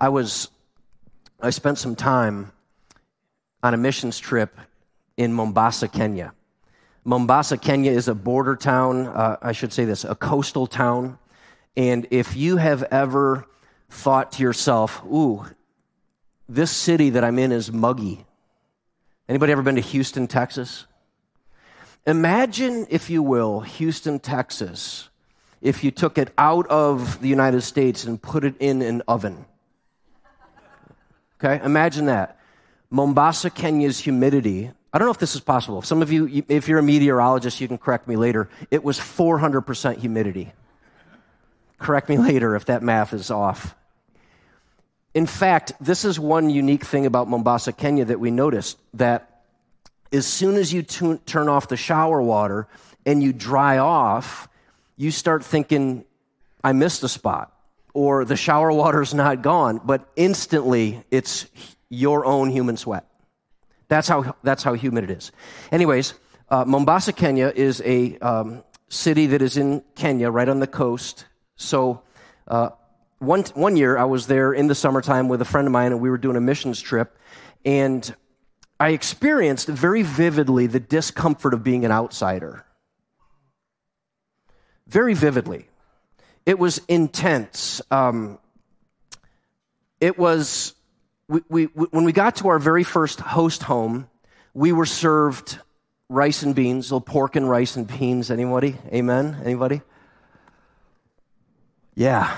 I was, I spent some time on a missions trip in Mombasa, Kenya. Mombasa, Kenya is a border town, uh, I should say this, a coastal town. And if you have ever thought to yourself, ooh, this city that I'm in is muggy. Anybody ever been to Houston, Texas? Imagine, if you will, Houston, Texas, if you took it out of the United States and put it in an oven. Okay, imagine that. Mombasa, Kenya's humidity. I don't know if this is possible. Some of you, if you're a meteorologist, you can correct me later. It was 400% humidity. correct me later if that math is off. In fact, this is one unique thing about Mombasa, Kenya that we noticed that as soon as you turn off the shower water and you dry off, you start thinking, I missed a spot, or the shower water's not gone, but instantly it's your own human sweat. That's how, that's how humid it is. Anyways, uh, Mombasa, Kenya is a um, city that is in Kenya, right on the coast. So, uh, one, one year I was there in the summertime with a friend of mine, and we were doing a missions trip. And I experienced very vividly the discomfort of being an outsider. Very vividly. It was intense. Um, it was, we, we, when we got to our very first host home, we were served rice and beans, little pork and rice and beans. Anybody? Amen? Anybody? Yeah,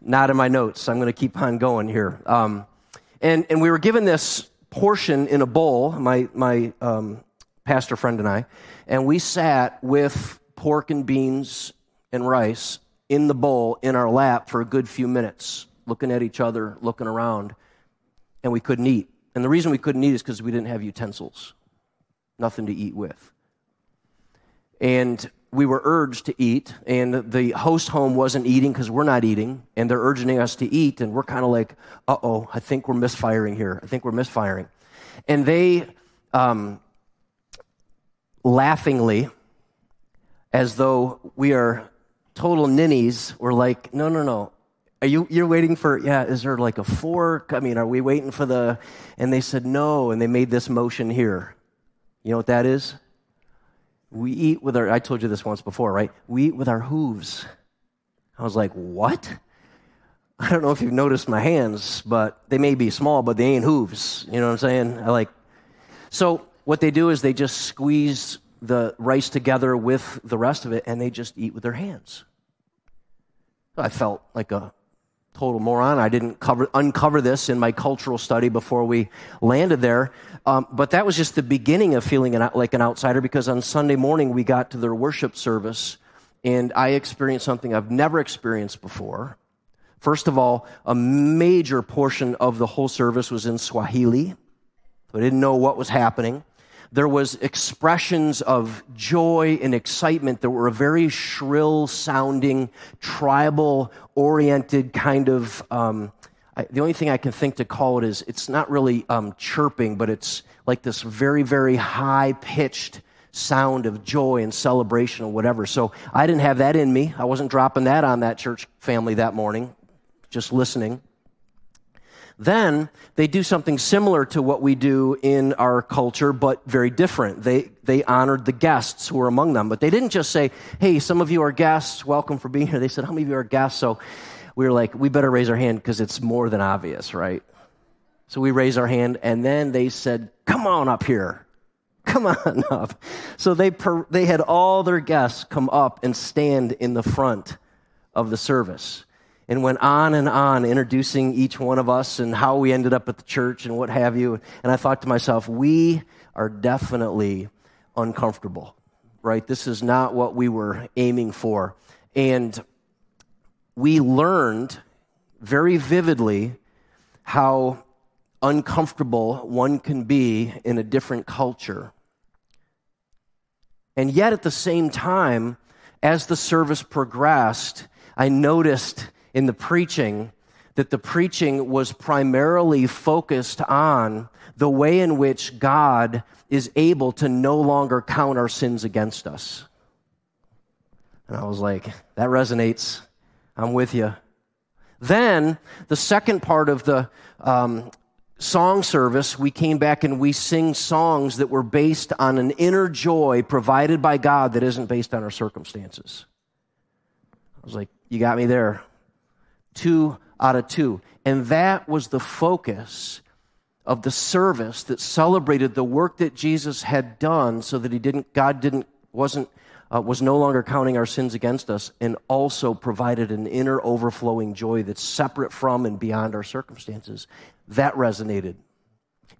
not in my notes. I'm going to keep on going here. Um, and, and we were given this portion in a bowl, my, my um, pastor friend and I, and we sat with pork and beans and rice in the bowl in our lap for a good few minutes, looking at each other, looking around, and we couldn't eat. And the reason we couldn't eat is because we didn't have utensils, nothing to eat with. And we were urged to eat, and the host home wasn't eating because we're not eating, and they're urging us to eat, and we're kind of like, uh oh, I think we're misfiring here. I think we're misfiring. And they um, laughingly, as though we are total ninnies, were like, no, no, no. Are you, you're waiting for, yeah, is there like a fork? I mean, are we waiting for the, and they said no, and they made this motion here. You know what that is? We eat with our, I told you this once before, right? We eat with our hooves. I was like, what? I don't know if you've noticed my hands, but they may be small, but they ain't hooves. You know what I'm saying? I like, so what they do is they just squeeze the rice together with the rest of it and they just eat with their hands. I felt like a total moron. I didn't cover, uncover this in my cultural study before we landed there. Um, but that was just the beginning of feeling an, like an outsider because on Sunday morning we got to their worship service and I experienced something I've never experienced before. First of all, a major portion of the whole service was in Swahili. So I didn't know what was happening there was expressions of joy and excitement that were a very shrill sounding, tribal oriented kind of. Um, I, the only thing I can think to call it is it's not really um, chirping, but it's like this very, very high pitched sound of joy and celebration or whatever. So I didn't have that in me. I wasn't dropping that on that church family that morning, just listening. Then they do something similar to what we do in our culture, but very different. They, they honored the guests who were among them, but they didn't just say, Hey, some of you are guests, welcome for being here. They said, How many of you are guests? So we were like, We better raise our hand because it's more than obvious, right? So we raised our hand, and then they said, Come on up here. Come on up. So they, per- they had all their guests come up and stand in the front of the service and went on and on introducing each one of us and how we ended up at the church and what have you. And I thought to myself, we are definitely uncomfortable, right? This is not what we were aiming for. And we learned very vividly how uncomfortable one can be in a different culture. And yet, at the same time, as the service progressed, I noticed in the preaching that the preaching was primarily focused on the way in which God is able to no longer count our sins against us. And I was like, that resonates. I'm with you. Then, the second part of the um, song service, we came back and we sing songs that were based on an inner joy provided by God that isn't based on our circumstances. I was like, you got me there. Two out of two. And that was the focus of the service that celebrated the work that Jesus had done so that he didn't, God didn't, wasn't, uh, was no longer counting our sins against us and also provided an inner overflowing joy that's separate from and beyond our circumstances. That resonated.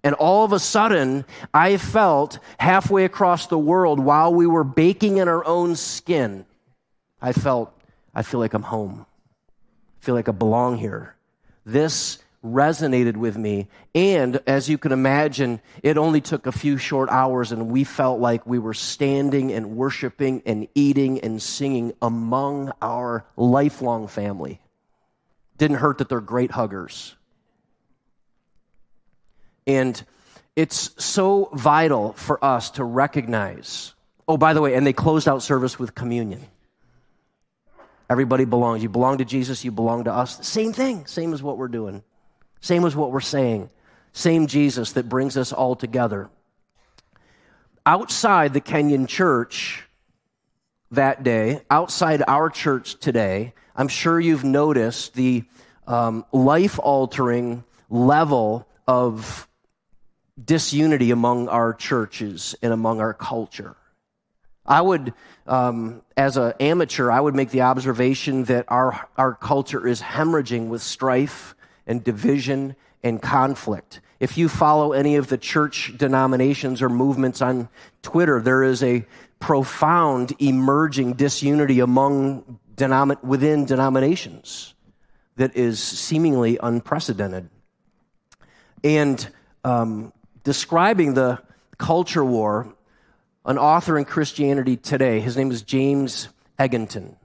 And all of a sudden, I felt halfway across the world while we were baking in our own skin, I felt, I feel like I'm home. Feel like I belong here. This resonated with me. And as you can imagine, it only took a few short hours, and we felt like we were standing and worshiping and eating and singing among our lifelong family. Didn't hurt that they're great huggers. And it's so vital for us to recognize. Oh, by the way, and they closed out service with communion. Everybody belongs. You belong to Jesus, you belong to us. Same thing, same as what we're doing. Same as what we're saying. Same Jesus that brings us all together. Outside the Kenyan church that day, outside our church today, I'm sure you've noticed the um, life altering level of disunity among our churches and among our culture. I would, um, as an amateur, I would make the observation that our, our culture is hemorrhaging with strife and division and conflict. If you follow any of the church denominations or movements on Twitter, there is a profound emerging disunity among denom- within denominations that is seemingly unprecedented. And um, describing the culture war, an author in Christianity Today, his name is James Eglinton.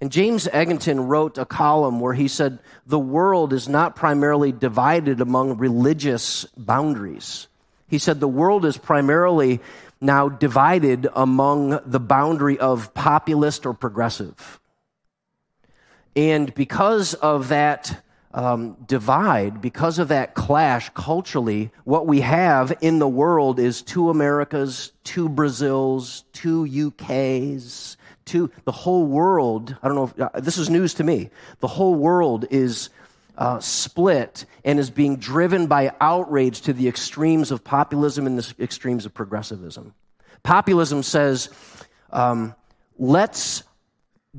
And James Eglinton wrote a column where he said, The world is not primarily divided among religious boundaries. He said, The world is primarily now divided among the boundary of populist or progressive. And because of that um, divide, because of that clash culturally, what we have in the world is two Americas, two Brazils, two UKs, two, the whole world. I don't know if uh, this is news to me. The whole world is uh, split and is being driven by outrage to the extremes of populism and the extremes of progressivism. Populism says, um, let's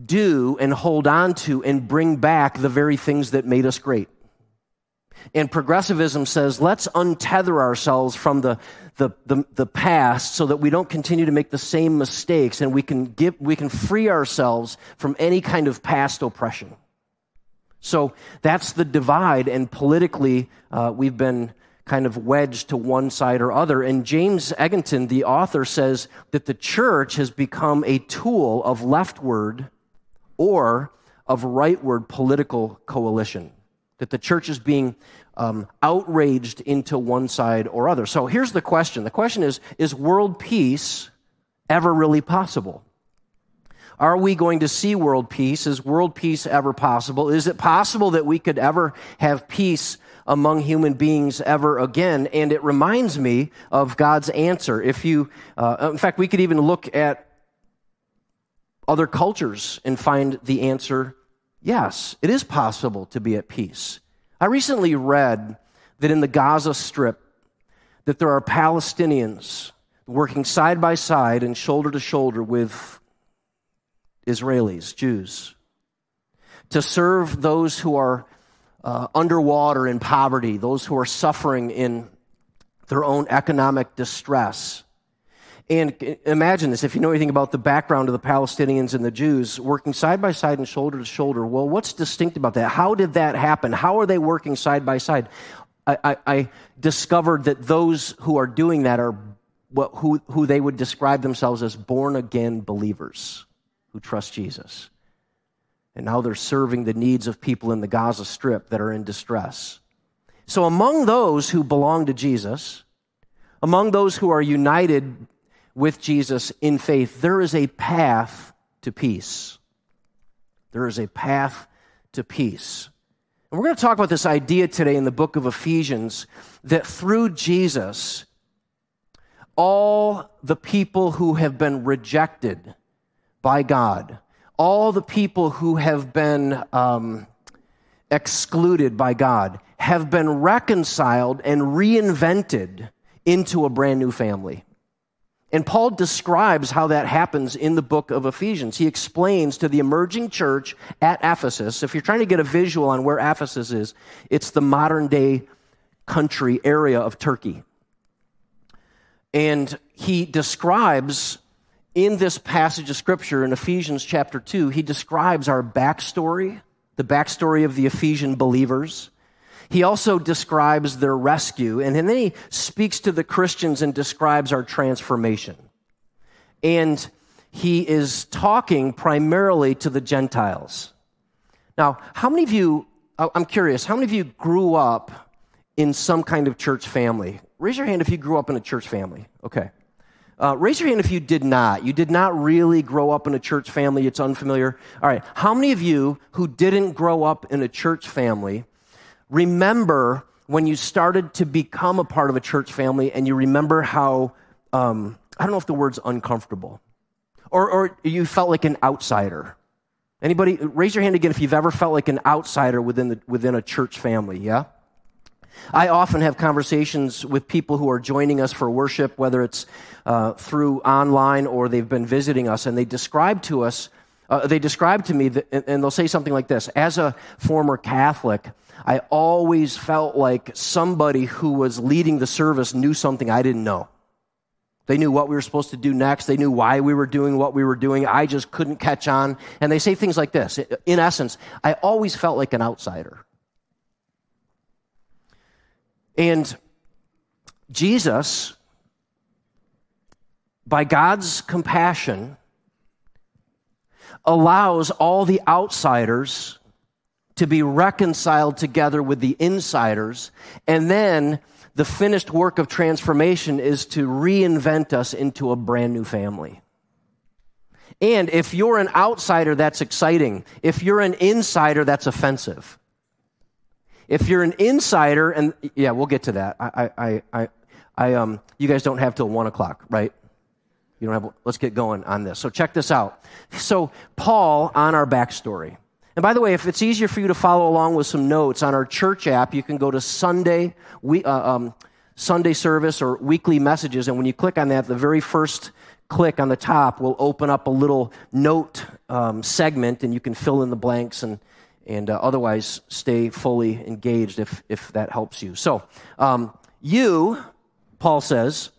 do and hold on to and bring back the very things that made us great. And progressivism says, let's untether ourselves from the, the, the, the, past so that we don't continue to make the same mistakes and we can, give, we can free ourselves from any kind of past oppression. So that's the divide, and politically, uh, we've been kind of wedged to one side or other. And James Eglinton, the author, says that the church has become a tool of leftward or of rightward political coalition. That the church is being um, outraged into one side or other. So here's the question the question is Is world peace ever really possible? Are we going to see world peace? Is world peace ever possible? Is it possible that we could ever have peace among human beings ever again? And it reminds me of God's answer. If you, uh, in fact, we could even look at other cultures and find the answer yes, it is possible to be at peace. I recently read that in the Gaza Strip that there are Palestinians working side by side and shoulder to shoulder with Israelis, Jews, to serve those who are uh, underwater in poverty, those who are suffering in their own economic distress. And imagine this if you know anything about the background of the Palestinians and the Jews working side by side and shoulder to shoulder. Well, what's distinct about that? How did that happen? How are they working side by side? I, I, I discovered that those who are doing that are what, who, who they would describe themselves as born again believers who trust Jesus. And now they're serving the needs of people in the Gaza Strip that are in distress. So, among those who belong to Jesus, among those who are united with Jesus in faith, there is a path to peace. There is a path to peace. And we're going to talk about this idea today in the book of Ephesians that through Jesus, all the people who have been rejected by God, all the people who have been um, excluded by God, have been reconciled and reinvented into a brand new family. And Paul describes how that happens in the book of Ephesians. He explains to the emerging church at Ephesus, if you're trying to get a visual on where Ephesus is, it's the modern day country area of Turkey. And he describes in this passage of scripture in Ephesians chapter 2, he describes our backstory, the backstory of the Ephesian believers. He also describes their rescue, and then he speaks to the Christians and describes our transformation. And he is talking primarily to the Gentiles. Now, how many of you, I'm curious, how many of you grew up in some kind of church family? Raise your hand if you grew up in a church family. Okay. Uh, raise your hand if you did not. You did not really grow up in a church family. It's unfamiliar. All right. How many of you who didn't grow up in a church family remember when you started to become a part of a church family and you remember how, um, I don't know if the word's uncomfortable, or, or you felt like an outsider. Anybody, raise your hand again if you've ever felt like an outsider within, the, within a church family, yeah? I often have conversations with people who are joining us for worship, whether it's uh, through online or they've been visiting us, and they describe to us, uh, they describe to me, that, and they'll say something like this As a former Catholic, I always felt like somebody who was leading the service knew something I didn't know. They knew what we were supposed to do next. They knew why we were doing what we were doing. I just couldn't catch on. And they say things like this In essence, I always felt like an outsider. And Jesus, by God's compassion, allows all the outsiders to be reconciled together with the insiders. And then the finished work of transformation is to reinvent us into a brand new family. And if you're an outsider, that's exciting. If you're an insider, that's offensive. If you're an insider, and yeah, we'll get to that. I, I, I, I um, you guys don't have till one o'clock, right? You don't have. Let's get going on this. So check this out. So Paul on our backstory. And by the way, if it's easier for you to follow along with some notes on our church app, you can go to Sunday, we, uh, um, Sunday service or weekly messages. And when you click on that, the very first click on the top will open up a little note um, segment, and you can fill in the blanks and and uh, otherwise stay fully engaged if if that helps you. So um, you, Paul says,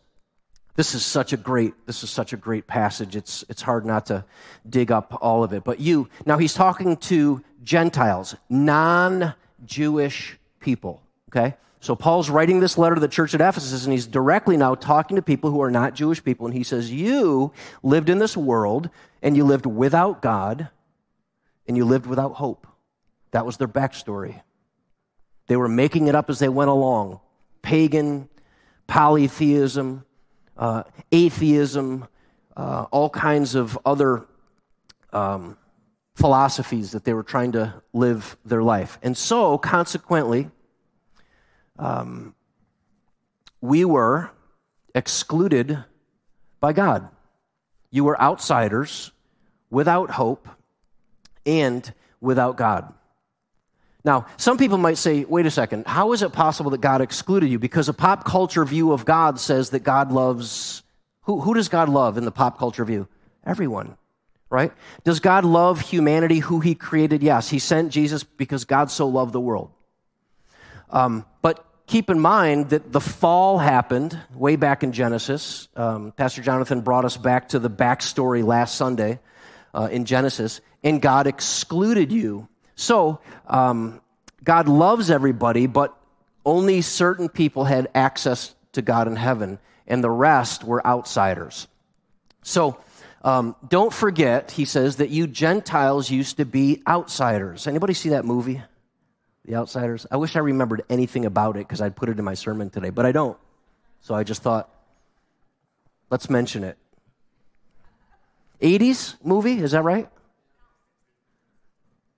this is such a great, this is such a great passage. It's, it's hard not to dig up all of it. But you, now he's talking to Gentiles, non-Jewish people, okay? So Paul's writing this letter to the church at Ephesus, and he's directly now talking to people who are not Jewish people. And he says, You lived in this world, and you lived without God, and you lived without hope. That was their backstory. They were making it up as they went along pagan, polytheism, uh, atheism, uh, all kinds of other um, philosophies that they were trying to live their life. And so, consequently, um, we were excluded by God. You were outsiders without hope and without God. Now, some people might say, wait a second, how is it possible that God excluded you? Because a pop culture view of God says that God loves, who, who does God love in the pop culture view? Everyone, right? Does God love humanity, who he created? Yes. He sent Jesus because God so loved the world. Um, but keep in mind that the fall happened way back in Genesis. Um, Pastor Jonathan brought us back to the backstory last Sunday uh, in Genesis, and God excluded you so, um, God loves everybody, but only certain people had access to God in heaven, and the rest were outsiders. So, um, don't forget, he says, that you Gentiles used to be outsiders. Anybody see that movie, The Outsiders? I wish I remembered anything about it because I'd put it in my sermon today, but I don't. So I just thought, let's mention it. 80s movie, is that right?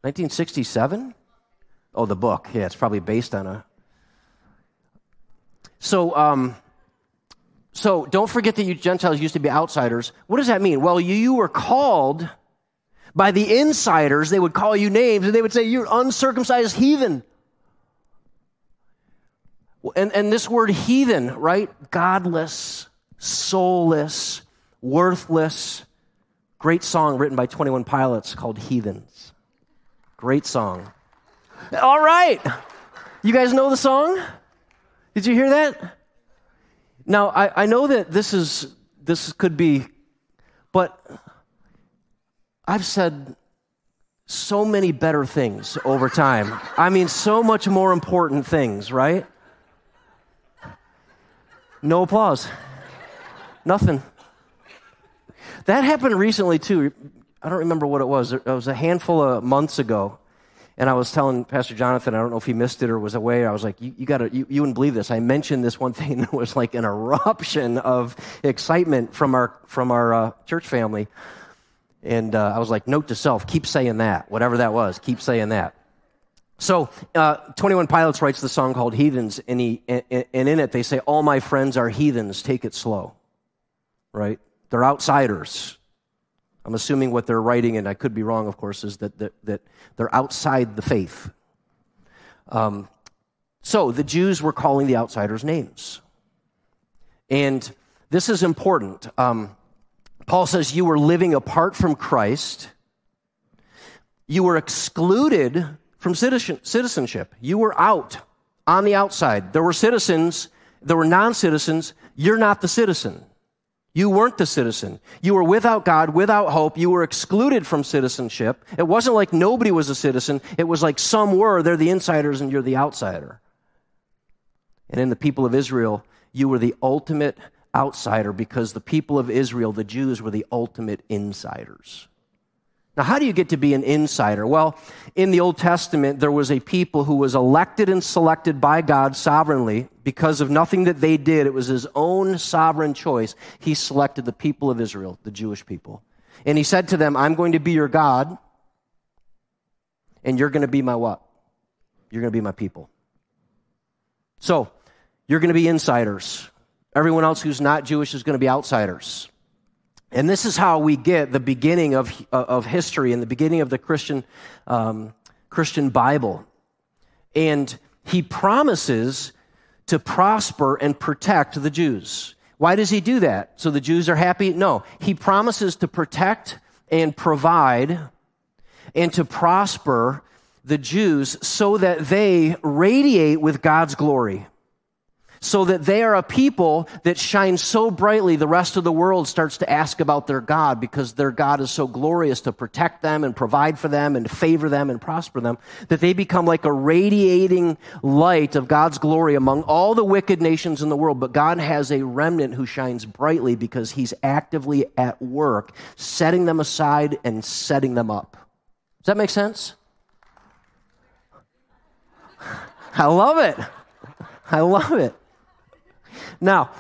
1967? Oh, the book. Yeah, it's probably based on a. So, um, so don't forget that you Gentiles used to be outsiders. What does that mean? Well, you, you were called by the insiders. They would call you names and they would say, You're uncircumcised heathen. And, and this word heathen, right? Godless, soulless, worthless. Great song written by 21 Pilots called Heathens. Great song. All right. You guys know the song? Did you hear that? Now, I, I know that this is this could be, but I've said so many better things over time. I mean, so much more important things, right? No applause. Nothing. That happened recently, too. I don't remember what it was. It was a handful of months ago. And I was telling Pastor Jonathan, I don't know if he missed it or was away. I was like, you, you gotta, you, you wouldn't believe this. I mentioned this one thing that was like an eruption of excitement from our, from our uh, church family. And uh, I was like, note to self, keep saying that, whatever that was, keep saying that. So, uh, 21 Pilots writes the song called Heathens, and, he, and, and in it they say, All my friends are heathens, take it slow. Right? They're outsiders. I'm assuming what they're writing, and I could be wrong, of course, is that, that, that they're outside the faith. Um, so, the Jews were calling the outsiders names. And this is important. Um, Paul says, You were living apart from Christ, you were excluded from citizenship. You were out on the outside. There were citizens, there were non citizens. You're not the citizen. You weren't the citizen. You were without God, without hope. You were excluded from citizenship. It wasn't like nobody was a citizen. It was like some were. They're the insiders and you're the outsider. And in the people of Israel, you were the ultimate outsider because the people of Israel, the Jews, were the ultimate insiders. Now, how do you get to be an insider? Well, in the Old Testament, there was a people who was elected and selected by God sovereignly because of nothing that they did. It was his own sovereign choice. He selected the people of Israel, the Jewish people. And he said to them, I'm going to be your God, and you're going to be my what? You're going to be my people. So, you're going to be insiders. Everyone else who's not Jewish is going to be outsiders. And this is how we get the beginning of, of history and the beginning of the Christian, um, Christian Bible. And he promises to prosper and protect the Jews. Why does he do that? So the Jews are happy? No. He promises to protect and provide and to prosper the Jews so that they radiate with God's glory so that they are a people that shine so brightly the rest of the world starts to ask about their God because their God is so glorious to protect them and provide for them and favor them and prosper them that they become like a radiating light of God's glory among all the wicked nations in the world. But God has a remnant who shines brightly because he's actively at work setting them aside and setting them up. Does that make sense? I love it. I love it. Now,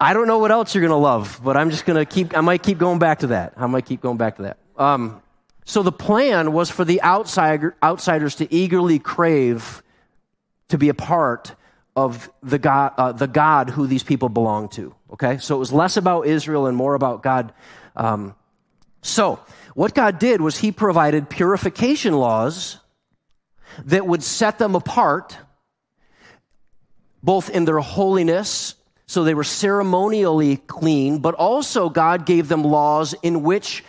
I don't know what else you're going to love, but I'm just going to keep, I might keep going back to that. I might keep going back to that. Um, so the plan was for the outsider, outsiders to eagerly crave to be a part of the God, uh, the God who these people belong to. Okay? So it was less about Israel and more about God. Um, so what God did was He provided purification laws that would set them apart both in their holiness, so they were ceremonially clean, but also God gave them laws in which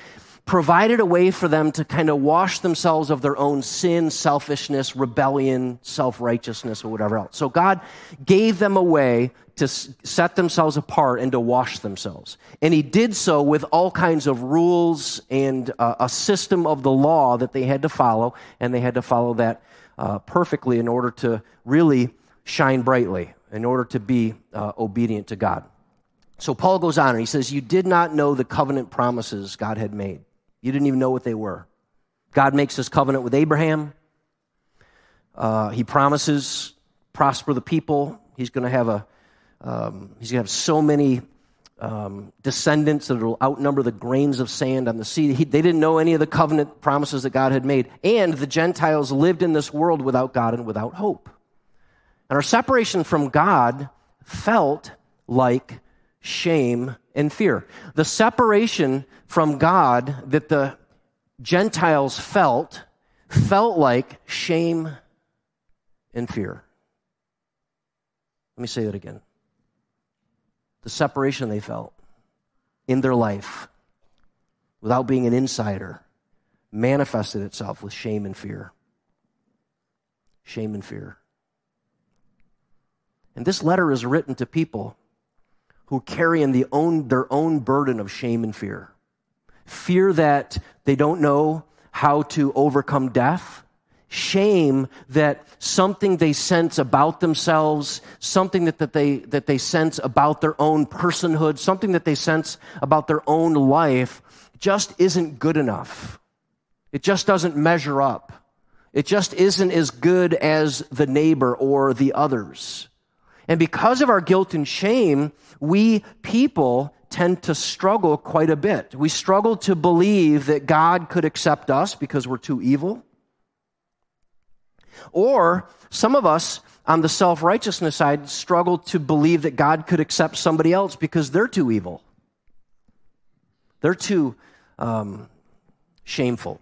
provided a way for them to kind of wash themselves of their own sin, selfishness, rebellion, self righteousness, or whatever else. So God gave them a way to set themselves apart and to wash themselves. And He did so with all kinds of rules and uh, a system of the law that they had to follow, and they had to follow that uh, perfectly in order to really shine brightly in order to be uh, obedient to God. So Paul goes on and he says, You did not know the covenant promises God had made. You didn't even know what they were. God makes this covenant with Abraham. Uh, he promises prosper the people. He's going to have a um, he's going to have so many um, descendants that will outnumber the grains of sand on the sea. He, they didn't know any of the covenant promises that God had made. And the Gentiles lived in this world without God and without hope. And our separation from God felt like shame and fear. The separation from God that the Gentiles felt felt like shame and fear. Let me say that again. The separation they felt in their life without being an insider manifested itself with shame and fear. Shame and fear. And this letter is written to people who carry in the own, their own burden of shame and fear. Fear that they don't know how to overcome death. Shame that something they sense about themselves, something that, that, they, that they sense about their own personhood, something that they sense about their own life just isn't good enough. It just doesn't measure up. It just isn't as good as the neighbor or the others. And because of our guilt and shame, we people tend to struggle quite a bit. We struggle to believe that God could accept us because we're too evil. Or some of us on the self righteousness side struggle to believe that God could accept somebody else because they're too evil. They're too um, shameful.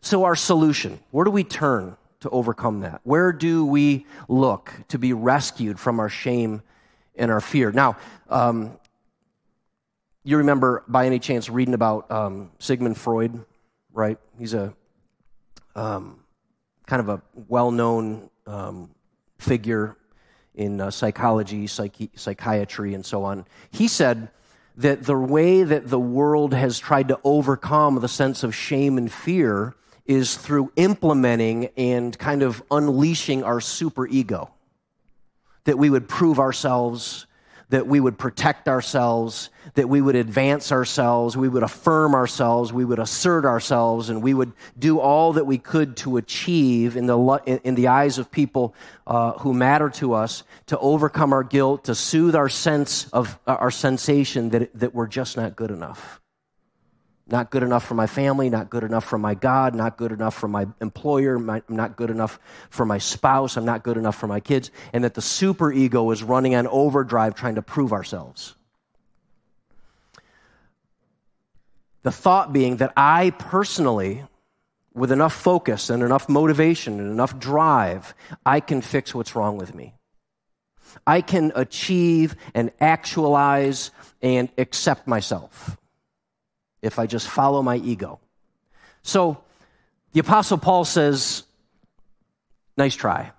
So, our solution where do we turn to overcome that? Where do we look to be rescued from our shame and our fear? Now, um, you remember by any chance reading about um, Sigmund Freud, right? He's a um, kind of a well known um, figure in uh, psychology, psychi- psychiatry, and so on. He said that the way that the world has tried to overcome the sense of shame and fear is through implementing and kind of unleashing our super ego. That we would prove ourselves, that we would protect ourselves, that we would advance ourselves, we would affirm ourselves, we would assert ourselves, and we would do all that we could to achieve in the, in the eyes of people uh, who matter to us to overcome our guilt, to soothe our sense of uh, our sensation that, that we're just not good enough. Not good enough for my family, not good enough for my God, not good enough for my employer, my, not good enough for my spouse, I'm not good enough for my kids, and that the super ego is running on overdrive trying to prove ourselves. The thought being that I personally, with enough focus and enough motivation and enough drive, I can fix what's wrong with me. I can achieve and actualize and accept myself if I just follow my ego. So the Apostle Paul says, nice try.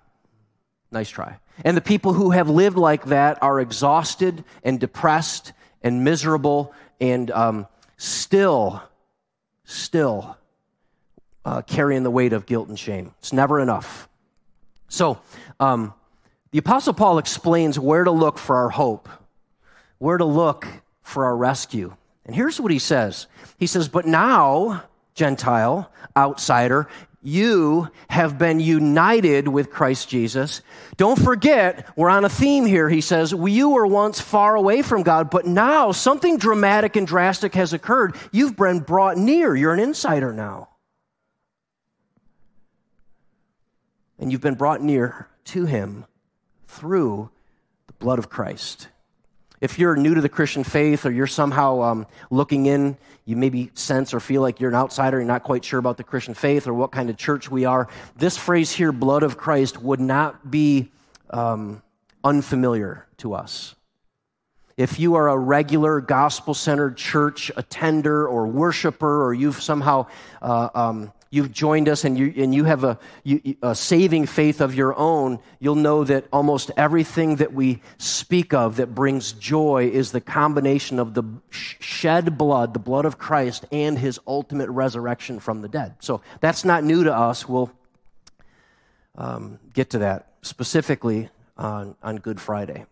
Nice try. And the people who have lived like that are exhausted and depressed and miserable and um, still, still uh, carrying the weight of guilt and shame. It's never enough. So, um, the Apostle Paul explains where to look for our hope, where to look for our rescue. And here's what he says He says, But now, Gentile, outsider, you have been united with Christ Jesus. Don't forget, we're on a theme here. He says, You were once far away from God, but now something dramatic and drastic has occurred. You've been brought near. You're an insider now. And you've been brought near to Him through the blood of Christ. If you're new to the Christian faith or you're somehow um, looking in, you maybe sense or feel like you're an outsider, you're not quite sure about the Christian faith or what kind of church we are, this phrase here, blood of Christ, would not be um, unfamiliar to us. If you are a regular gospel centered church attender or worshiper, or you've somehow uh, um, you've joined us and you, and you have a, you, a saving faith of your own, you'll know that almost everything that we speak of that brings joy is the combination of the shed blood, the blood of Christ, and his ultimate resurrection from the dead. So that's not new to us. We'll um, get to that specifically on, on Good Friday.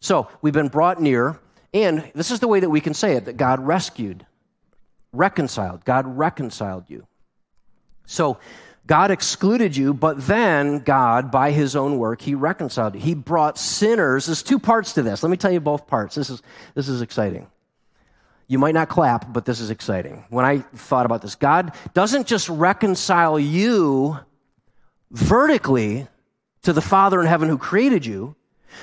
So we've been brought near, and this is the way that we can say it that God rescued, reconciled. God reconciled you. So, God excluded you, but then God, by his own work, he reconciled you. He brought sinners. There's two parts to this. Let me tell you both parts. This is, this is exciting. You might not clap, but this is exciting. When I thought about this, God doesn't just reconcile you vertically to the Father in heaven who created you,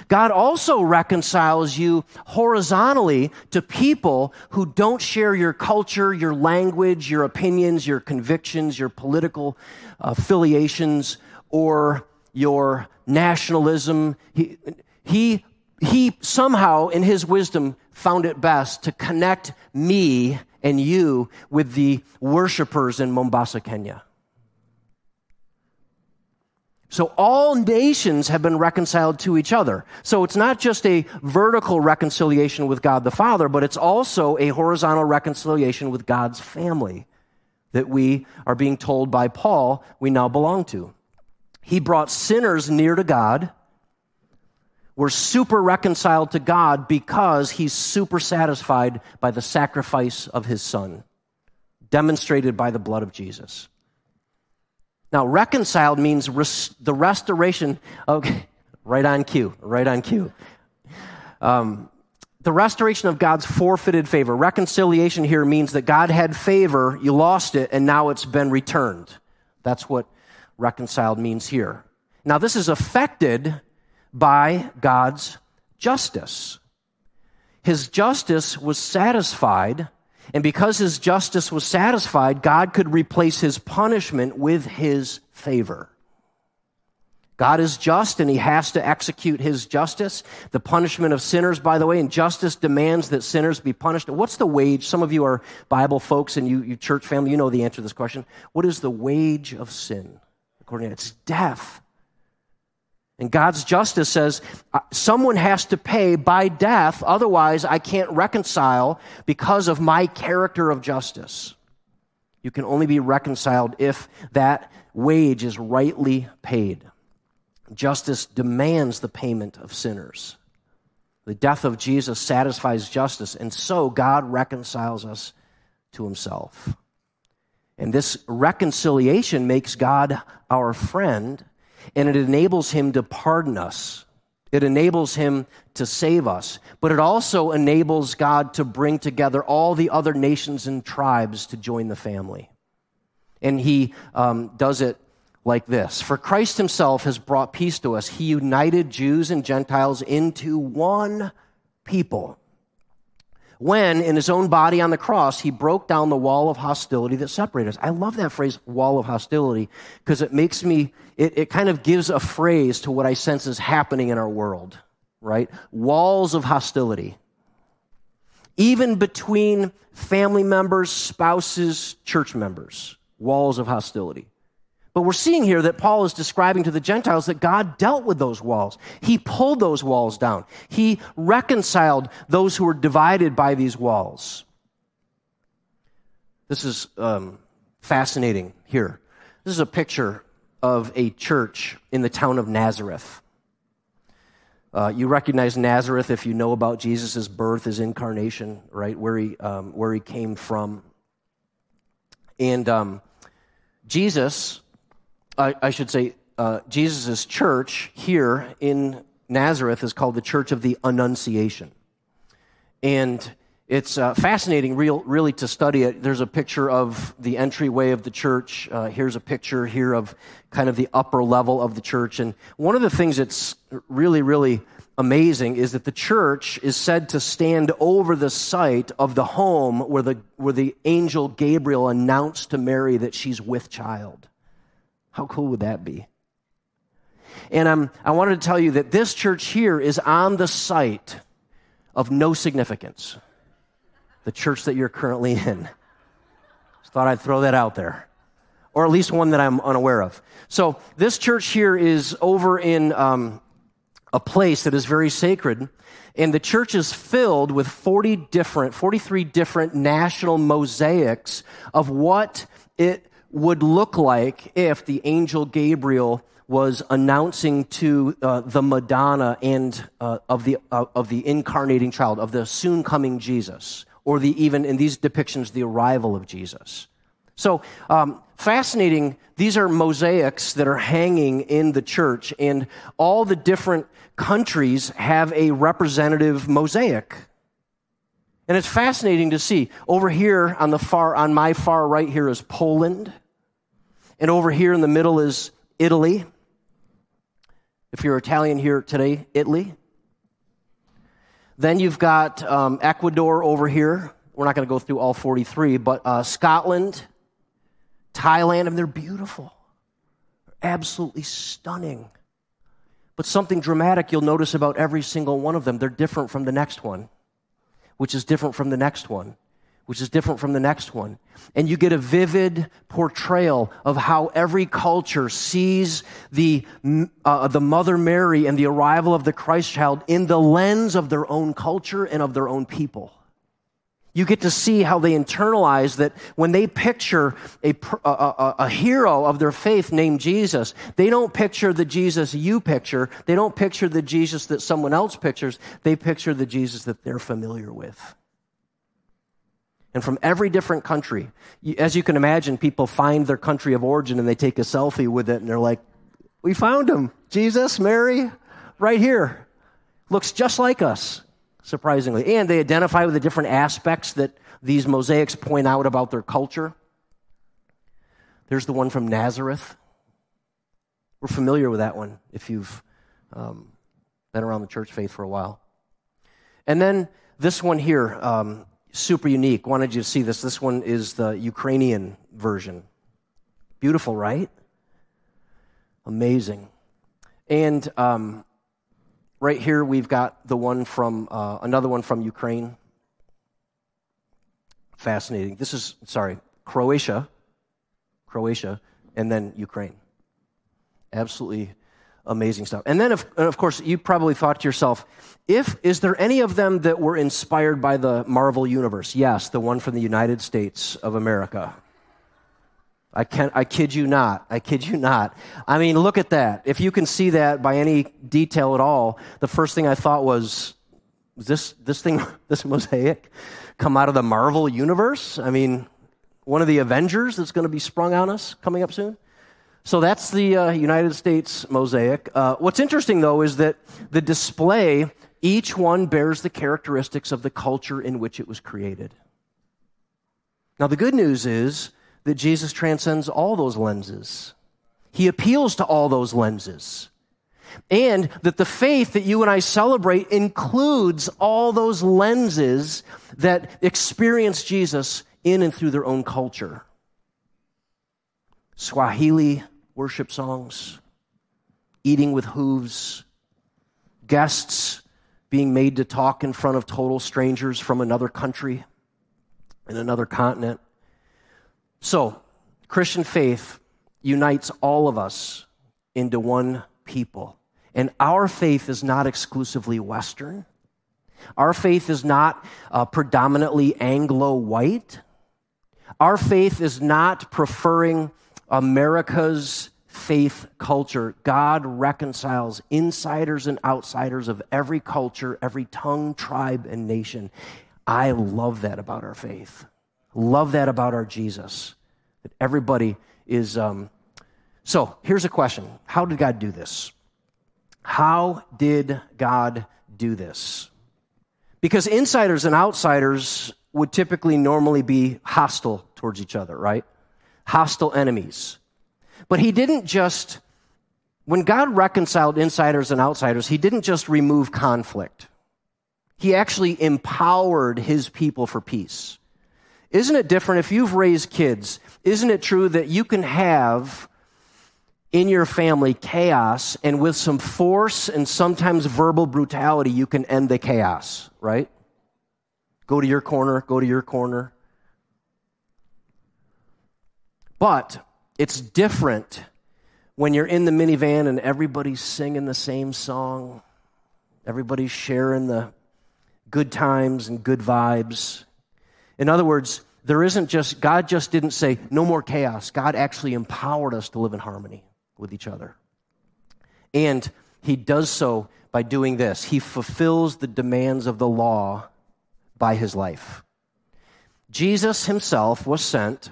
God also reconciles you horizontally to people who don't share your culture, your language, your opinions, your convictions, your political affiliations, or your nationalism. He, he, he somehow, in his wisdom, found it best to connect me and you with the worshipers in Mombasa, Kenya. So all nations have been reconciled to each other. So it's not just a vertical reconciliation with God the Father, but it's also a horizontal reconciliation with God's family that we are being told by Paul we now belong to. He brought sinners near to God. We're super reconciled to God because he's super satisfied by the sacrifice of his son, demonstrated by the blood of Jesus. Now, reconciled means res- the restoration. Okay, right on cue, right on cue. Um, the restoration of God's forfeited favor. Reconciliation here means that God had favor, you lost it, and now it's been returned. That's what reconciled means here. Now, this is affected by God's justice. His justice was satisfied and because his justice was satisfied, God could replace his punishment with his favor. God is just and he has to execute his justice. The punishment of sinners, by the way, and justice demands that sinners be punished. What's the wage? Some of you are Bible folks and you, you church family, you know the answer to this question. What is the wage of sin? According to it's death. And God's justice says uh, someone has to pay by death, otherwise, I can't reconcile because of my character of justice. You can only be reconciled if that wage is rightly paid. Justice demands the payment of sinners. The death of Jesus satisfies justice, and so God reconciles us to himself. And this reconciliation makes God our friend and it enables him to pardon us. It enables him to save us, but it also enables God to bring together all the other nations and tribes to join the family. And he um, does it like this For Christ himself has brought peace to us. He united Jews and Gentiles into one people when, in his own body on the cross, he broke down the wall of hostility that separated us. I love that phrase, wall of hostility, because it makes me, it, it kind of gives a phrase to what I sense is happening in our world, right? Walls of hostility. Even between family members, spouses, church members, walls of hostility. But we're seeing here that Paul is describing to the Gentiles that God dealt with those walls. He pulled those walls down. He reconciled those who were divided by these walls. This is um, fascinating here. This is a picture of a church in the town of Nazareth. Uh, you recognize Nazareth if you know about Jesus' birth, his incarnation, right? Where he, um, where he came from. And um, Jesus I, I should say, uh, Jesus' church here in Nazareth is called the Church of the Annunciation. And it's uh, fascinating, real, really, to study it. There's a picture of the entryway of the church. Uh, here's a picture here of kind of the upper level of the church. And one of the things that's really, really amazing is that the church is said to stand over the site of the home where the, where the angel Gabriel announced to Mary that she's with child. How cool would that be? And um, I wanted to tell you that this church here is on the site of no significance, the church that you're currently in. Just thought I'd throw that out there, or at least one that I'm unaware of. So, this church here is over in um, a place that is very sacred, and the church is filled with 40 different, 43 different national mosaics of what it would look like if the angel Gabriel was announcing to uh, the Madonna and uh, of the uh, of the incarnating child of the soon coming Jesus, or the even in these depictions the arrival of Jesus. So, um, fascinating. These are mosaics that are hanging in the church, and all the different countries have a representative mosaic. And it's fascinating to see. Over here on the far, on my far right here is Poland. And over here in the middle is Italy. If you're Italian here today, Italy. Then you've got um, Ecuador over here. We're not going to go through all 43, but uh, Scotland, Thailand, and they're beautiful. They're absolutely stunning. But something dramatic you'll notice about every single one of them, they're different from the next one, which is different from the next one, which is different from the next one. And you get a vivid portrayal of how every culture sees the, uh, the Mother Mary and the arrival of the Christ child in the lens of their own culture and of their own people. You get to see how they internalize that when they picture a, a, a, a, hero of their faith named Jesus, they don't picture the Jesus you picture. They don't picture the Jesus that someone else pictures. They picture the Jesus that they're familiar with. And from every different country, as you can imagine, people find their country of origin and they take a selfie with it and they're like, We found him. Jesus, Mary, right here. Looks just like us surprisingly. And they identify with the different aspects that these mosaics point out about their culture. There's the one from Nazareth. We're familiar with that one if you've um, been around the church faith for a while. And then this one here, um, super unique. Wanted you to see this. This one is the Ukrainian version. Beautiful, right? Amazing. And um, Right here, we've got the one from, uh, another one from Ukraine. Fascinating. This is, sorry, Croatia, Croatia, and then Ukraine. Absolutely amazing stuff. And then, of, of course, you probably thought to yourself, if, is there any of them that were inspired by the Marvel Universe? Yes, the one from the United States of America. I can I kid you not. I kid you not. I mean, look at that. If you can see that by any detail at all, the first thing I thought was, this this thing, this mosaic, come out of the Marvel universe? I mean, one of the Avengers that's going to be sprung on us coming up soon. So that's the uh, United States mosaic. Uh, what's interesting, though, is that the display, each one bears the characteristics of the culture in which it was created. Now, the good news is that Jesus transcends all those lenses. He appeals to all those lenses. And that the faith that you and I celebrate includes all those lenses that experience Jesus in and through their own culture. Swahili worship songs, eating with hooves, guests being made to talk in front of total strangers from another country in another continent, so, Christian faith unites all of us into one people. And our faith is not exclusively Western. Our faith is not uh, predominantly Anglo white. Our faith is not preferring America's faith culture. God reconciles insiders and outsiders of every culture, every tongue, tribe, and nation. I love that about our faith. Love that about our Jesus. That everybody is. Um... So here's a question How did God do this? How did God do this? Because insiders and outsiders would typically normally be hostile towards each other, right? Hostile enemies. But he didn't just, when God reconciled insiders and outsiders, he didn't just remove conflict. He actually empowered his people for peace. Isn't it different if you've raised kids? Isn't it true that you can have in your family chaos and with some force and sometimes verbal brutality, you can end the chaos, right? Go to your corner, go to your corner. But it's different when you're in the minivan and everybody's singing the same song, everybody's sharing the good times and good vibes. In other words, there isn't just, God just didn't say, no more chaos. God actually empowered us to live in harmony with each other. And He does so by doing this He fulfills the demands of the law by His life. Jesus Himself was sent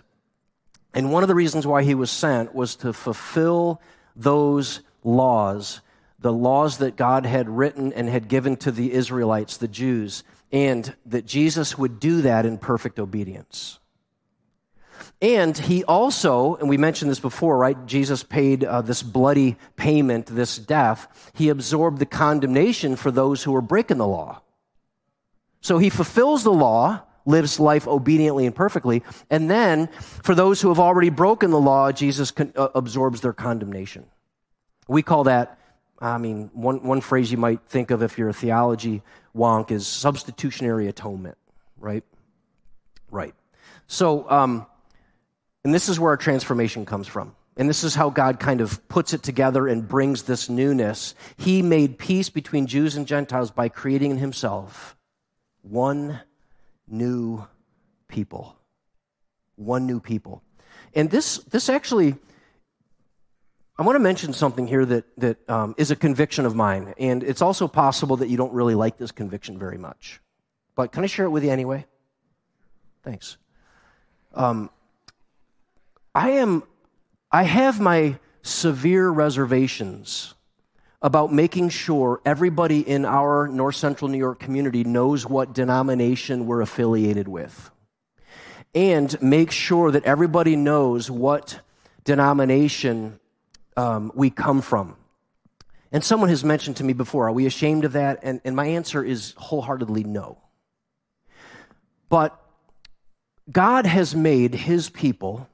And one of the reasons why he was sent was to fulfill those laws, the laws that God had written and had given to the Israelites, the Jews, and that Jesus would do that in perfect obedience. And he also, and we mentioned this before, right? Jesus paid uh, this bloody payment, this death. He absorbed the condemnation for those who were breaking the law. So he fulfills the law, lives life obediently and perfectly. And then for those who have already broken the law, Jesus con- uh, absorbs their condemnation. We call that, I mean, one, one phrase you might think of if you're a theology wonk is substitutionary atonement, right? Right. So, um, and this is where our transformation comes from. And this is how God kind of puts it together and brings this newness. He made peace between Jews and Gentiles by creating in himself one new people. One new people. And this, this actually, I want to mention something here that, that um, is a conviction of mine. And it's also possible that you don't really like this conviction very much. But can I share it with you anyway? Thanks. Um, I am, I have my severe reservations about making sure everybody in our North Central New York community knows what denomination we're affiliated with. And make sure that everybody knows what denomination um, we come from. And someone has mentioned to me before, are we ashamed of that? And, and my answer is wholeheartedly no. But God has made his people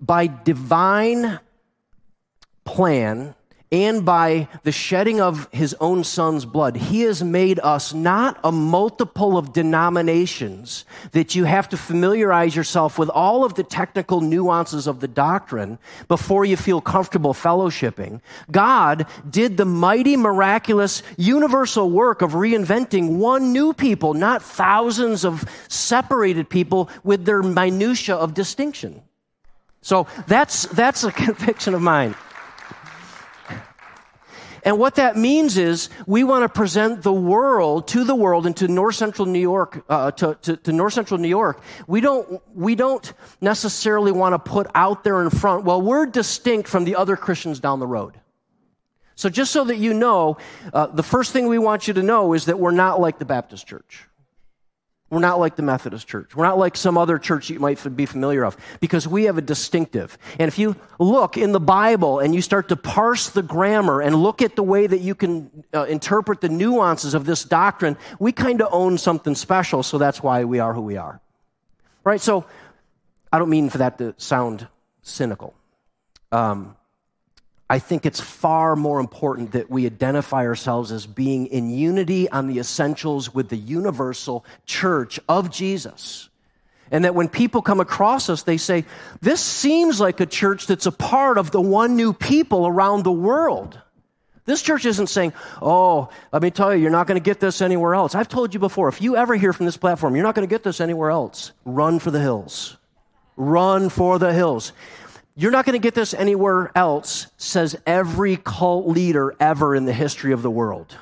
by divine plan and by the shedding of his own son's blood, he has made us not a multiple of denominations that you have to familiarize yourself with all of the technical nuances of the doctrine before you feel comfortable fellowshipping. God did the mighty, miraculous, universal work of reinventing one new people, not thousands of separated people with their minutia of distinction. So that's, that's a conviction of mine. And what that means is we want to present the world to the world and to North Central New York, uh, to, to, to, North Central New York. We don't, we don't necessarily want to put out there in front, well, we're distinct from the other Christians down the road. So just so that you know, uh, the first thing we want you to know is that we're not like the Baptist church. We're not like the Methodist church. We're not like some other church you might be familiar of because we have a distinctive. And if you look in the Bible and you start to parse the grammar and look at the way that you can uh, interpret the nuances of this doctrine, we kind of own something special, so that's why we are who we are. Right? So I don't mean for that to sound cynical. Um, I think it's far more important that we identify ourselves as being in unity on the essentials with the universal church of Jesus. And that when people come across us, they say, This seems like a church that's a part of the one new people around the world. This church isn't saying, Oh, let me tell you, you're not going to get this anywhere else. I've told you before, if you ever hear from this platform, you're not going to get this anywhere else, run for the hills. Run for the hills. You're not going to get this anywhere else, says every cult leader ever in the history of the world.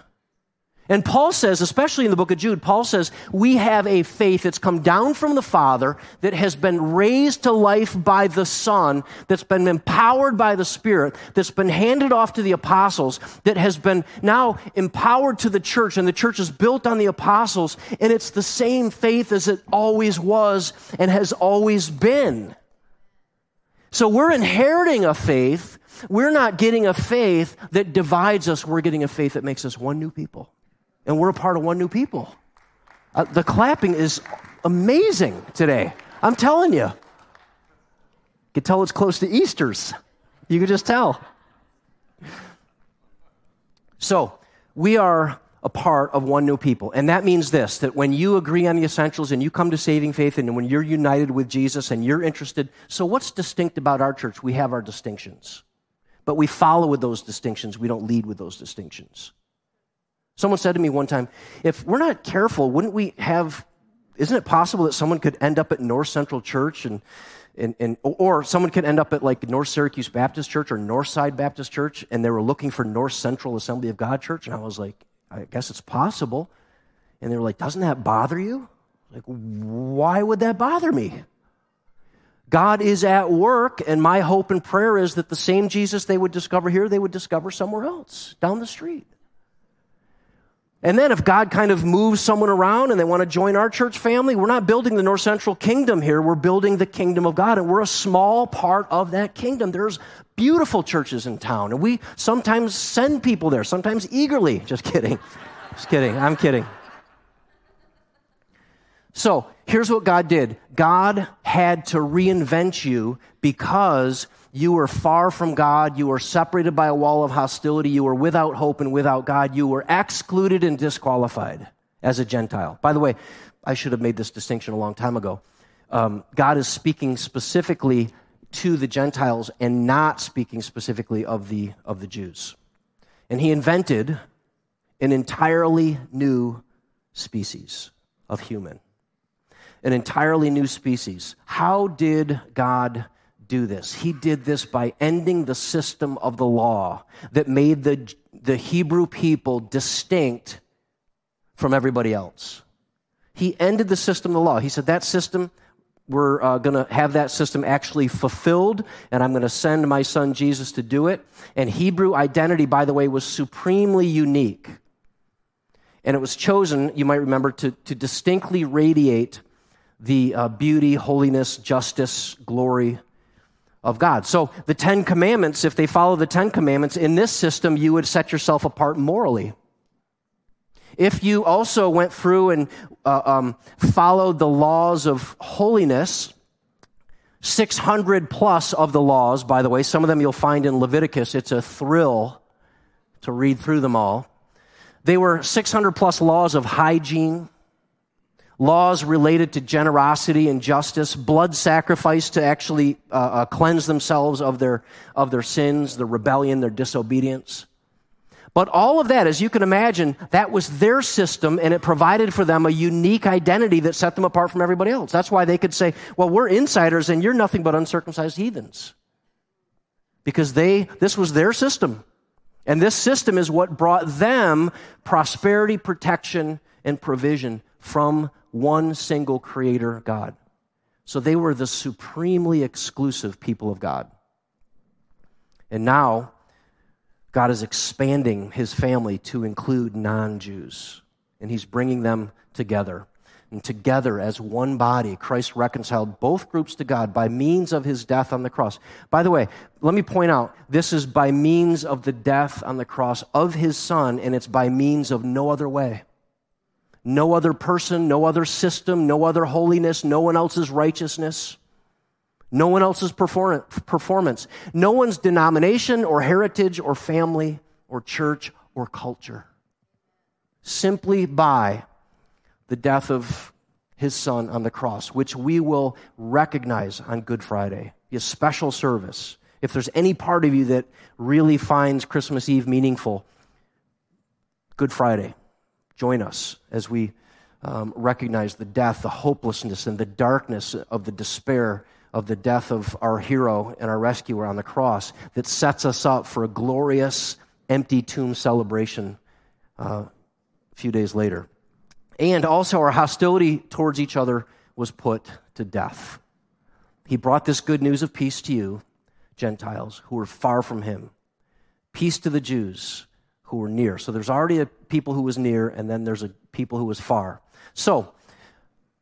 And Paul says, especially in the book of Jude, Paul says, we have a faith that's come down from the Father, that has been raised to life by the Son, that's been empowered by the Spirit, that's been handed off to the apostles, that has been now empowered to the church, and the church is built on the apostles, and it's the same faith as it always was and has always been. So we're inheriting a faith. We're not getting a faith that divides us. We're getting a faith that makes us one new people. And we're a part of one new people. Uh, the clapping is amazing today. I'm telling you. You can tell it's close to Easter's. You can just tell. So, we are a part of one new people. And that means this that when you agree on the essentials and you come to saving faith and when you're united with Jesus and you're interested, so what's distinct about our church? We have our distinctions. But we follow with those distinctions, we don't lead with those distinctions. Someone said to me one time, if we're not careful, wouldn't we have, isn't it possible that someone could end up at North Central Church and and, and, or someone could end up at like North Syracuse Baptist Church or Northside Baptist Church, and they were looking for North Central Assembly of God Church, and I was like, I guess it's possible. And they were like, Doesn't that bother you? Like, why would that bother me? God is at work, and my hope and prayer is that the same Jesus they would discover here, they would discover somewhere else, down the street. And then if God kind of moves someone around and they want to join our church family, we're not building the North Central kingdom here. We're building the kingdom of God, and we're a small part of that kingdom. There's beautiful churches in town, and we sometimes send people there, sometimes eagerly. Just kidding. Just kidding. I'm kidding. So here's what God did God had to reinvent you because you were far from God, you were separated by a wall of hostility, you were without hope and without God, you were excluded and disqualified as a Gentile. By the way, I should have made this distinction a long time ago. Um, God is speaking specifically to the Gentiles and not speaking specifically of the, of the Jews. And he invented an entirely new species of human an entirely new species. How did God do this? He did this by ending the system of the law that made the, the Hebrew people distinct from everybody else. He ended the system of the law. He said, That system, we're uh, going to have that system actually fulfilled, and I'm going to send my son Jesus to do it. And Hebrew identity, by the way, was supremely unique. And it was chosen, you might remember, to, to distinctly radiate the uh, beauty, holiness, justice, glory of God. So the Ten Commandments, if they follow the Ten Commandments, in this system, you would set yourself apart morally. If you also went through and uh, um, followed the laws of holiness, 600 plus of the laws, by the way, some of them you'll find in Leviticus. It's a thrill to read through them all. They were 600 plus laws of hygiene, laws related to generosity and justice, blood sacrifice to actually uh, uh, cleanse themselves of their, of their sins, their rebellion, their disobedience. But all of that, as you can imagine, that was their system and it provided for them a unique identity that set them apart from everybody else. That's why they could say, well, we're insiders and you're nothing but uncircumcised heathens. Because they, this was their system. And this system is what brought them prosperity, protection, and provision from one single creator God. So they were the supremely exclusive people of God. And now, God is expanding his family to include non Jews, and he's bringing them together. And together, as one body, Christ reconciled both groups to God by means of his death on the cross. By the way, let me point out this is by means of the death on the cross of his son, and it's by means of no other way. No other person, no other system, no other holiness, no one else's righteousness, no one else's performance, no one's denomination or heritage or family or church or culture. Simply by the death of his son on the cross, which we will recognize on Good Friday, a special service. If there's any part of you that really finds Christmas Eve meaningful, Good Friday. Join us as we um, recognize the death, the hopelessness, and the darkness of the despair of the death of our hero and our rescuer on the cross that sets us up for a glorious empty tomb celebration uh, a few days later. And also, our hostility towards each other was put to death. He brought this good news of peace to you, Gentiles, who were far from him. Peace to the Jews who were near. So there's already a people who was near, and then there's a people who was far. So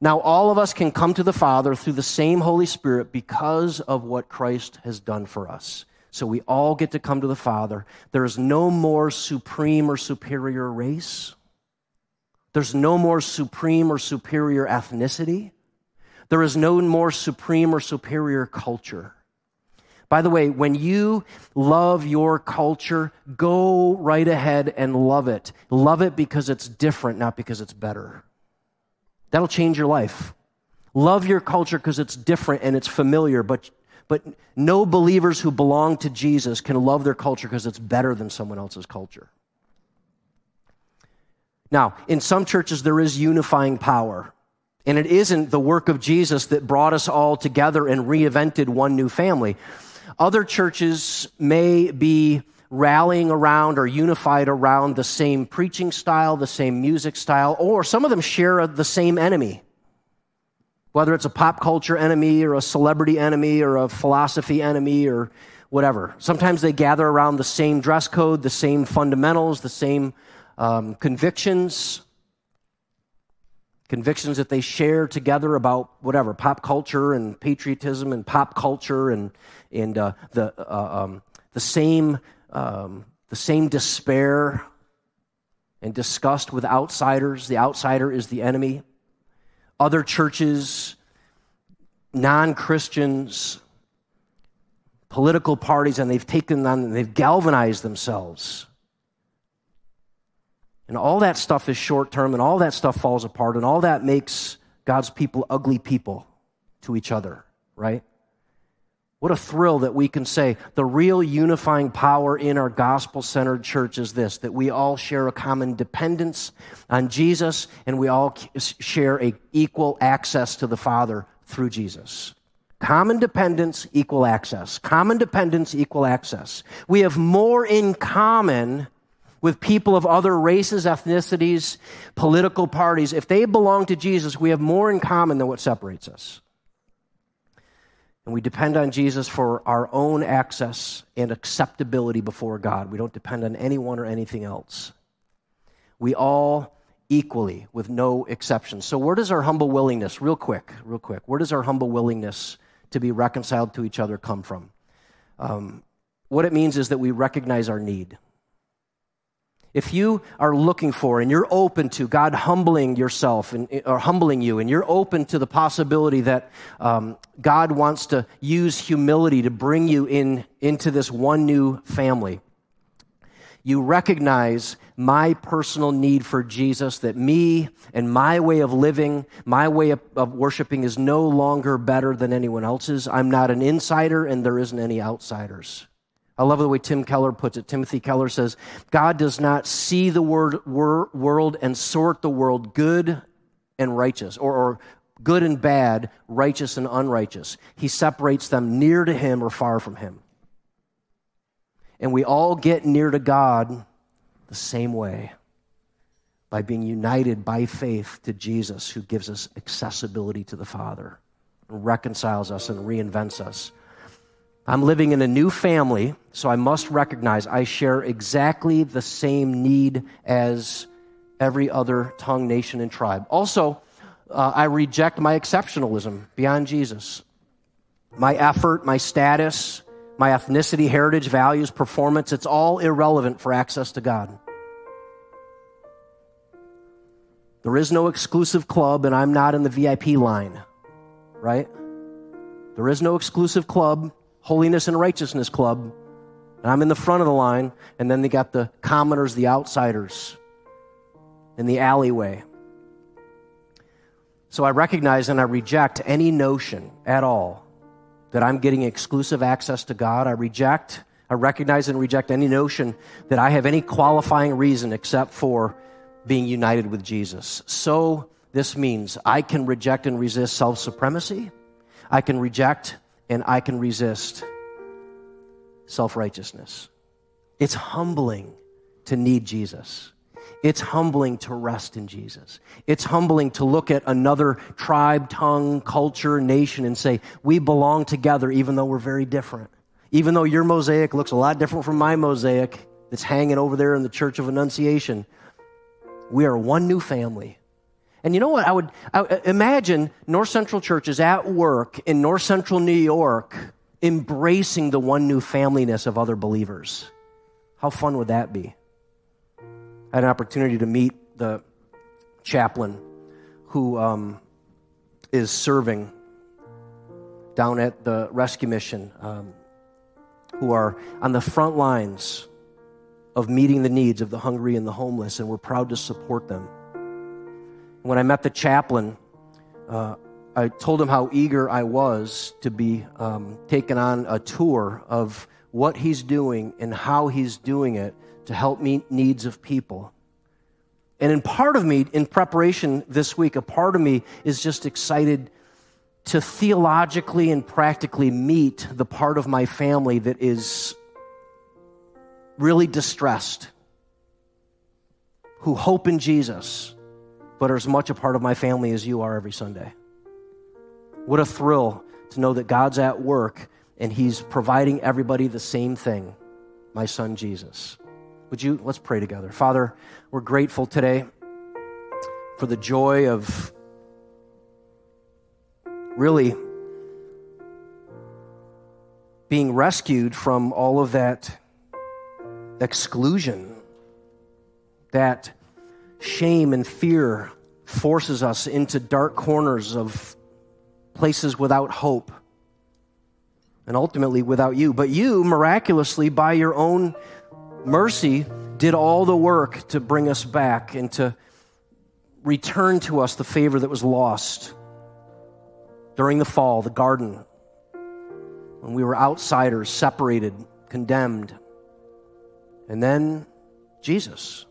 now all of us can come to the Father through the same Holy Spirit because of what Christ has done for us. So we all get to come to the Father. There is no more supreme or superior race. There's no more supreme or superior ethnicity. There is no more supreme or superior culture. By the way, when you love your culture, go right ahead and love it. Love it because it's different, not because it's better. That'll change your life. Love your culture because it's different and it's familiar, but, but no believers who belong to Jesus can love their culture because it's better than someone else's culture. Now, in some churches, there is unifying power. And it isn't the work of Jesus that brought us all together and reinvented one new family. Other churches may be rallying around or unified around the same preaching style, the same music style, or some of them share the same enemy. whether it's a pop culture enemy or a celebrity enemy or a philosophy enemy or whatever. Sometimes they gather around the same dress code, the same fundamentals, the same um, convictions, convictions that they share together about whatever pop culture and patriotism and pop culture and and uh, the uh, um, the same um, the same despair and disgust with outsiders. The outsider is the enemy. Other churches, non Christians, political parties, and they've taken on, and they've galvanized themselves. And all that stuff is short term, and all that stuff falls apart, and all that makes God's people ugly people to each other, right? What a thrill that we can say the real unifying power in our gospel centered church is this that we all share a common dependence on Jesus and we all share a equal access to the Father through Jesus. Common dependence, equal access. Common dependence, equal access. We have more in common with people of other races, ethnicities, political parties. If they belong to Jesus, we have more in common than what separates us. And we depend on Jesus for our own access and acceptability before God. We don't depend on anyone or anything else. We all equally, with no exceptions. So, where does our humble willingness, real quick, real quick, where does our humble willingness to be reconciled to each other come from? Um, what it means is that we recognize our need if you are looking for and you're open to God humbling yourself and, or humbling you, and you're open to the possibility that um, God wants to use humility to bring you in into this one new family, you recognize my personal need for Jesus, that me and my way of living, my way of, of worshiping is no longer better than anyone else's. I'm not an insider, and there isn't any outsiders. I love the way Tim Keller puts it. Timothy Keller says, God does not see the word, wor- world and sort the world good and righteous, or, or good and bad, righteous and unrighteous. He separates them near to Him or far from Him. And we all get near to God the same way by being united by faith to Jesus, who gives us accessibility to the Father, reconciles us, and reinvents us. I'm living in a new family, so I must recognize I share exactly the same need as every other tongue, nation, and tribe. Also, uh, I reject my exceptionalism beyond Jesus. My effort, my status, my ethnicity, heritage, values, performance, it's all irrelevant for access to God. There is no exclusive club, and I'm not in the VIP line, right? There is no exclusive club Holiness and Righteousness Club. And I'm in the front of the line, and then they got the commoners, the outsiders, in the alleyway. So I recognize and I reject any notion at all that I'm getting exclusive access to God. I reject, I recognize and reject any notion that I have any qualifying reason except for being united with Jesus. So this means I can reject and resist self supremacy. I can reject and I can resist self righteousness. It's humbling to need Jesus. It's humbling to rest in Jesus. It's humbling to look at another tribe, tongue, culture, nation and say, we belong together even though we're very different. Even though your mosaic looks a lot different from my mosaic that's hanging over there in the Church of Annunciation, we are one new family. And you know what? I would I, imagine North Central Church is at work in North Central New York, embracing the one new familyness of other believers. How fun would that be? I had an opportunity to meet the chaplain who um, is serving down at the rescue mission, um, who are on the front lines of meeting the needs of the hungry and the homeless, and we're proud to support them. When I met the chaplain, uh, I told him how eager I was to be um, taken on a tour of what he's doing and how he's doing it to help meet needs of people. And in part of me, in preparation this week, a part of me is just excited to theologically and practically meet the part of my family that is really distressed, who hope in Jesus but are as much a part of my family as you are every Sunday. What a thrill to know that God's at work and He's providing everybody the same thing my son Jesus. Would you, let's pray together. Father, we're grateful today for the joy of really being rescued from all of that exclusion, that shame and fear forces us into dark corners of places without hope and ultimately without you. But you, miraculously, by your own mercy, did all the work to bring us back and to return to us the favor that was lost during the fall, the garden, when we were outsiders, separated, condemned. And then Jesus.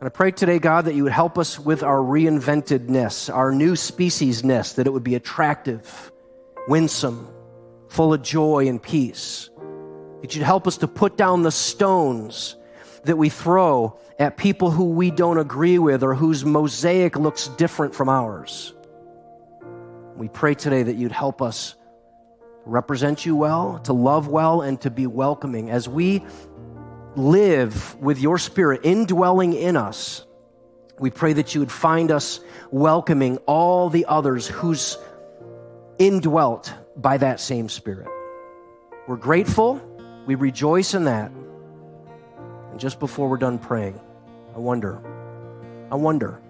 And I pray today, God, that you would help us with our reinventedness, our new speciesness, that it would be attractive, winsome, full of joy and peace. That you'd help us to put down the stones that we throw at people who we don't agree with or whose mosaic looks different from ours. We pray today that you'd help us represent you well, to love well, and to be welcoming as we live with your spirit indwelling in us. We pray that you would find us welcoming all the others who's indwelt by that same Spirit. We're grateful. We rejoice in that. And just before we're done praying, I wonder, I wonder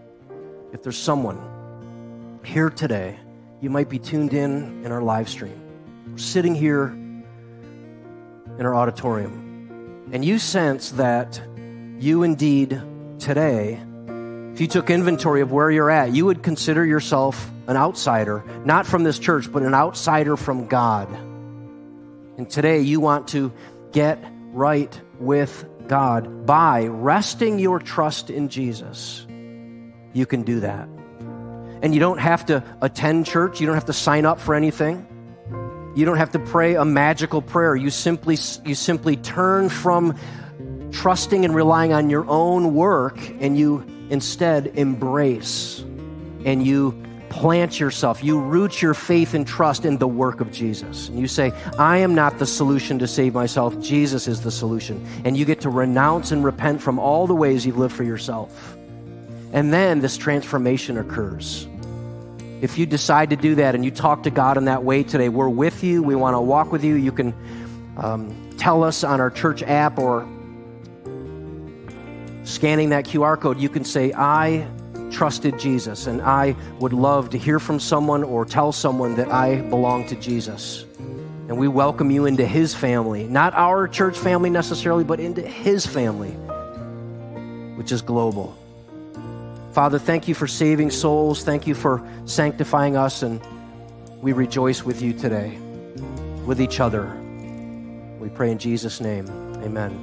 if there's someone here today, you might be tuned in in our live stream, sitting here in our auditorium, and you sense that you indeed today if you took inventory of where you're at, you would consider yourself an outsider, not from this church, but an outsider from God. And today you want to get right with God by resting your trust in Jesus. You can do that. And you don't have to attend church, you don't have to sign up for anything. You don't have to pray a magical prayer. You simply you simply turn from trusting and relying on your own work and you instead embrace and you plant yourself, you root your faith and trust in the work of Jesus. And you say, I am not the solution to save myself, Jesus is the solution. And you get to renounce and repent from all the ways you've lived for yourself. And then this transformation occurs. If you decide to do that and you talk to God in that way today, we're with you. We want to walk with you. You can um, tell us on our church app or scanning that QR code, you can say, I trusted Jesus, and I would love to hear from someone or tell someone that I belong to Jesus. And we welcome you into his family, not our church family necessarily, but into his family, which is global. Father, thank you for saving souls. Thank you for sanctifying us, and we rejoice with you today, with each other. We pray in Jesus' name. Amen.